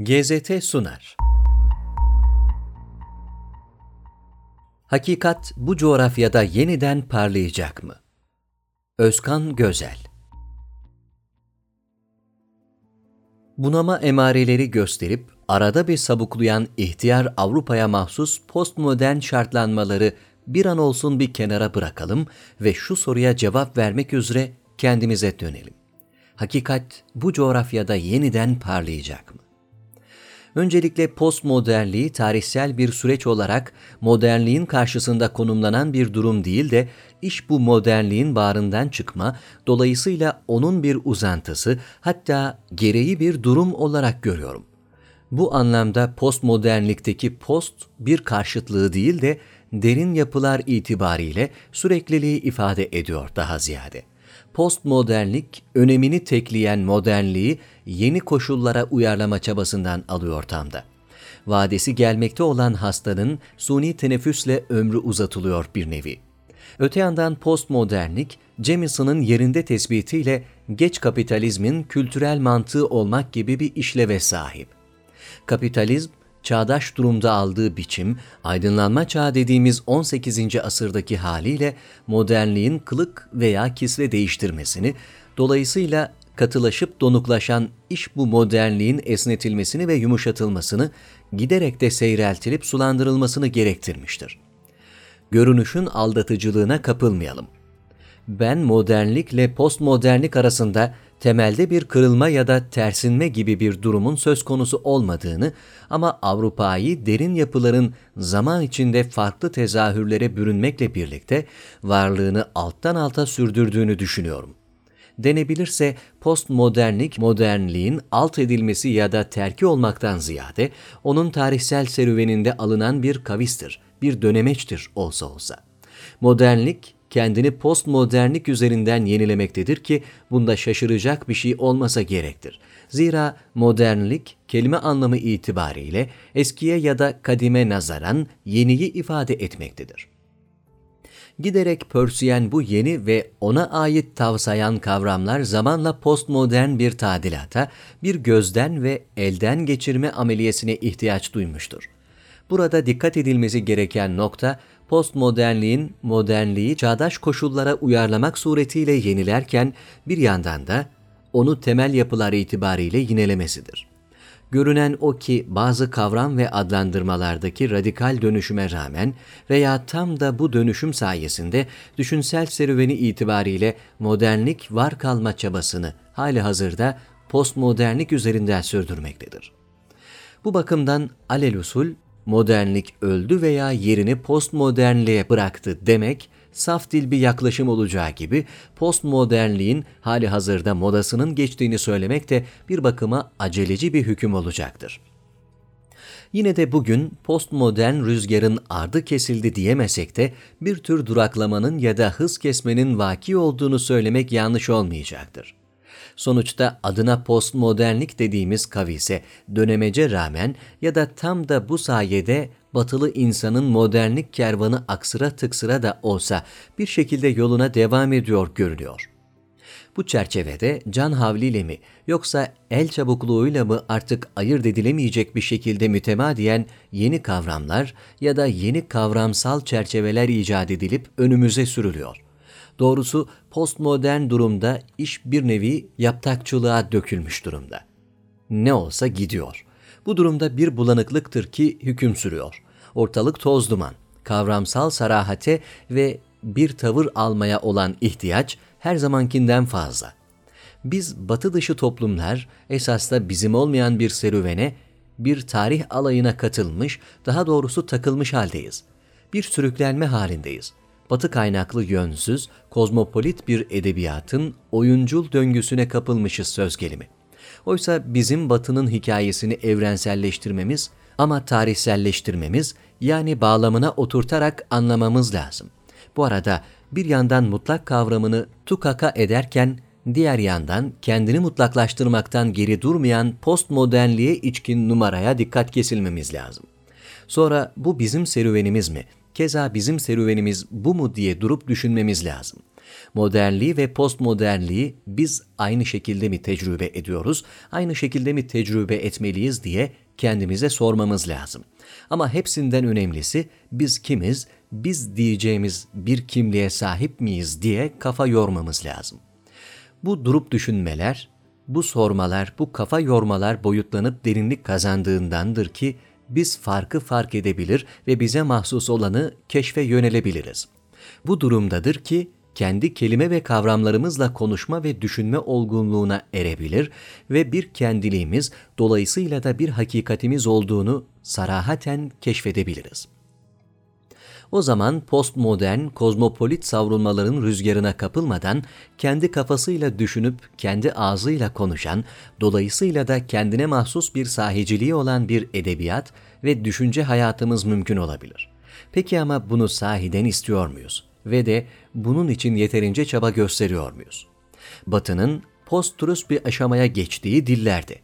GZT sunar. Hakikat bu coğrafyada yeniden parlayacak mı? Özkan Gözel Bunama emareleri gösterip arada bir sabuklayan ihtiyar Avrupa'ya mahsus postmodern şartlanmaları bir an olsun bir kenara bırakalım ve şu soruya cevap vermek üzere kendimize dönelim. Hakikat bu coğrafyada yeniden parlayacak mı? Öncelikle postmodernliği tarihsel bir süreç olarak modernliğin karşısında konumlanan bir durum değil de iş bu modernliğin bağrından çıkma, dolayısıyla onun bir uzantısı hatta gereği bir durum olarak görüyorum. Bu anlamda postmodernlikteki post bir karşıtlığı değil de derin yapılar itibariyle sürekliliği ifade ediyor daha ziyade postmodernlik önemini tekleyen modernliği yeni koşullara uyarlama çabasından alıyor tam. Vadesi gelmekte olan hastanın suni teneffüsle ömrü uzatılıyor bir nevi. Öte yandan postmodernlik, Jamieson'ın yerinde tespitiyle geç kapitalizmin kültürel mantığı olmak gibi bir işleve sahip. Kapitalizm, çağdaş durumda aldığı biçim, aydınlanma çağı dediğimiz 18. asırdaki haliyle modernliğin kılık veya kisve değiştirmesini, dolayısıyla katılaşıp donuklaşan iş bu modernliğin esnetilmesini ve yumuşatılmasını, giderek de seyreltilip sulandırılmasını gerektirmiştir. Görünüşün aldatıcılığına kapılmayalım. Ben modernlikle postmodernlik arasında temelde bir kırılma ya da tersinme gibi bir durumun söz konusu olmadığını ama Avrupa'yı derin yapıların zaman içinde farklı tezahürlere bürünmekle birlikte varlığını alttan alta sürdürdüğünü düşünüyorum. Denebilirse postmodernlik modernliğin alt edilmesi ya da terki olmaktan ziyade onun tarihsel serüveninde alınan bir kavistir, bir dönemeçtir olsa olsa. Modernlik kendini postmodernlik üzerinden yenilemektedir ki bunda şaşıracak bir şey olmasa gerektir. Zira modernlik kelime anlamı itibariyle eskiye ya da kadime nazaran yeniyi ifade etmektedir. Giderek pörsiyen bu yeni ve ona ait tavsayan kavramlar zamanla postmodern bir tadilata, bir gözden ve elden geçirme ameliyesine ihtiyaç duymuştur. Burada dikkat edilmesi gereken nokta postmodernliğin modernliği çağdaş koşullara uyarlamak suretiyle yenilerken bir yandan da onu temel yapılar itibariyle yinelemesidir. Görünen o ki bazı kavram ve adlandırmalardaki radikal dönüşüme rağmen veya tam da bu dönüşüm sayesinde düşünsel serüveni itibariyle modernlik var kalma çabasını hali hazırda postmodernlik üzerinden sürdürmektedir. Bu bakımdan alelüsul modernlik öldü veya yerini postmodernliğe bıraktı demek, saf dil bir yaklaşım olacağı gibi postmodernliğin hali hazırda modasının geçtiğini söylemek de bir bakıma aceleci bir hüküm olacaktır. Yine de bugün postmodern rüzgarın ardı kesildi diyemesek de bir tür duraklamanın ya da hız kesmenin vaki olduğunu söylemek yanlış olmayacaktır. Sonuçta adına postmodernlik dediğimiz kavise dönemece rağmen ya da tam da bu sayede batılı insanın modernlik kervanı aksıra tıksıra da olsa bir şekilde yoluna devam ediyor görülüyor. Bu çerçevede can havliyle mi yoksa el çabukluğuyla mı artık ayırt edilemeyecek bir şekilde mütemadiyen yeni kavramlar ya da yeni kavramsal çerçeveler icat edilip önümüze sürülüyor. Doğrusu postmodern durumda iş bir nevi yaptakçılığa dökülmüş durumda. Ne olsa gidiyor. Bu durumda bir bulanıklıktır ki hüküm sürüyor. Ortalık toz duman, kavramsal sarahate ve bir tavır almaya olan ihtiyaç her zamankinden fazla. Biz batı dışı toplumlar esas da bizim olmayan bir serüvene, bir tarih alayına katılmış, daha doğrusu takılmış haldeyiz. Bir sürüklenme halindeyiz batı kaynaklı yönsüz, kozmopolit bir edebiyatın oyuncul döngüsüne kapılmışız söz gelimi. Oysa bizim batının hikayesini evrenselleştirmemiz ama tarihselleştirmemiz yani bağlamına oturtarak anlamamız lazım. Bu arada bir yandan mutlak kavramını tukaka ederken diğer yandan kendini mutlaklaştırmaktan geri durmayan postmodernliğe içkin numaraya dikkat kesilmemiz lazım. Sonra bu bizim serüvenimiz mi? Keza bizim serüvenimiz bu mu diye durup düşünmemiz lazım. Modernliği ve postmodernliği biz aynı şekilde mi tecrübe ediyoruz, aynı şekilde mi tecrübe etmeliyiz diye kendimize sormamız lazım. Ama hepsinden önemlisi biz kimiz, biz diyeceğimiz bir kimliğe sahip miyiz diye kafa yormamız lazım. Bu durup düşünmeler, bu sormalar, bu kafa yormalar boyutlanıp derinlik kazandığındandır ki biz farkı fark edebilir ve bize mahsus olanı keşfe yönelebiliriz. Bu durumdadır ki kendi kelime ve kavramlarımızla konuşma ve düşünme olgunluğuna erebilir ve bir kendiliğimiz dolayısıyla da bir hakikatimiz olduğunu sarahaten keşfedebiliriz. O zaman postmodern, kozmopolit savrulmaların rüzgarına kapılmadan kendi kafasıyla düşünüp kendi ağzıyla konuşan, dolayısıyla da kendine mahsus bir sahiciliği olan bir edebiyat ve düşünce hayatımız mümkün olabilir. Peki ama bunu sahiden istiyor muyuz? Ve de bunun için yeterince çaba gösteriyor muyuz? Batı'nın post-truth bir aşamaya geçtiği dillerde.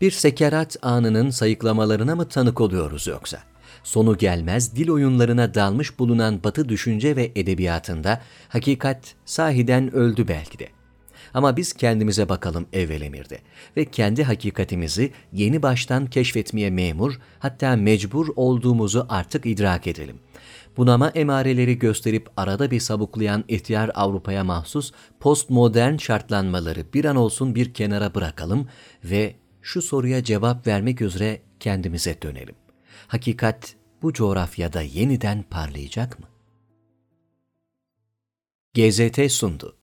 Bir sekerat anının sayıklamalarına mı tanık oluyoruz yoksa? Sonu gelmez dil oyunlarına dalmış bulunan batı düşünce ve edebiyatında hakikat sahiden öldü belki de. Ama biz kendimize bakalım evvel emirde ve kendi hakikatimizi yeni baştan keşfetmeye memur hatta mecbur olduğumuzu artık idrak edelim. Bunama emareleri gösterip arada bir sabuklayan ihtiyar Avrupa'ya mahsus postmodern şartlanmaları bir an olsun bir kenara bırakalım ve şu soruya cevap vermek üzere kendimize dönelim. Hakikat bu coğrafyada yeniden parlayacak mı? GZT sundu.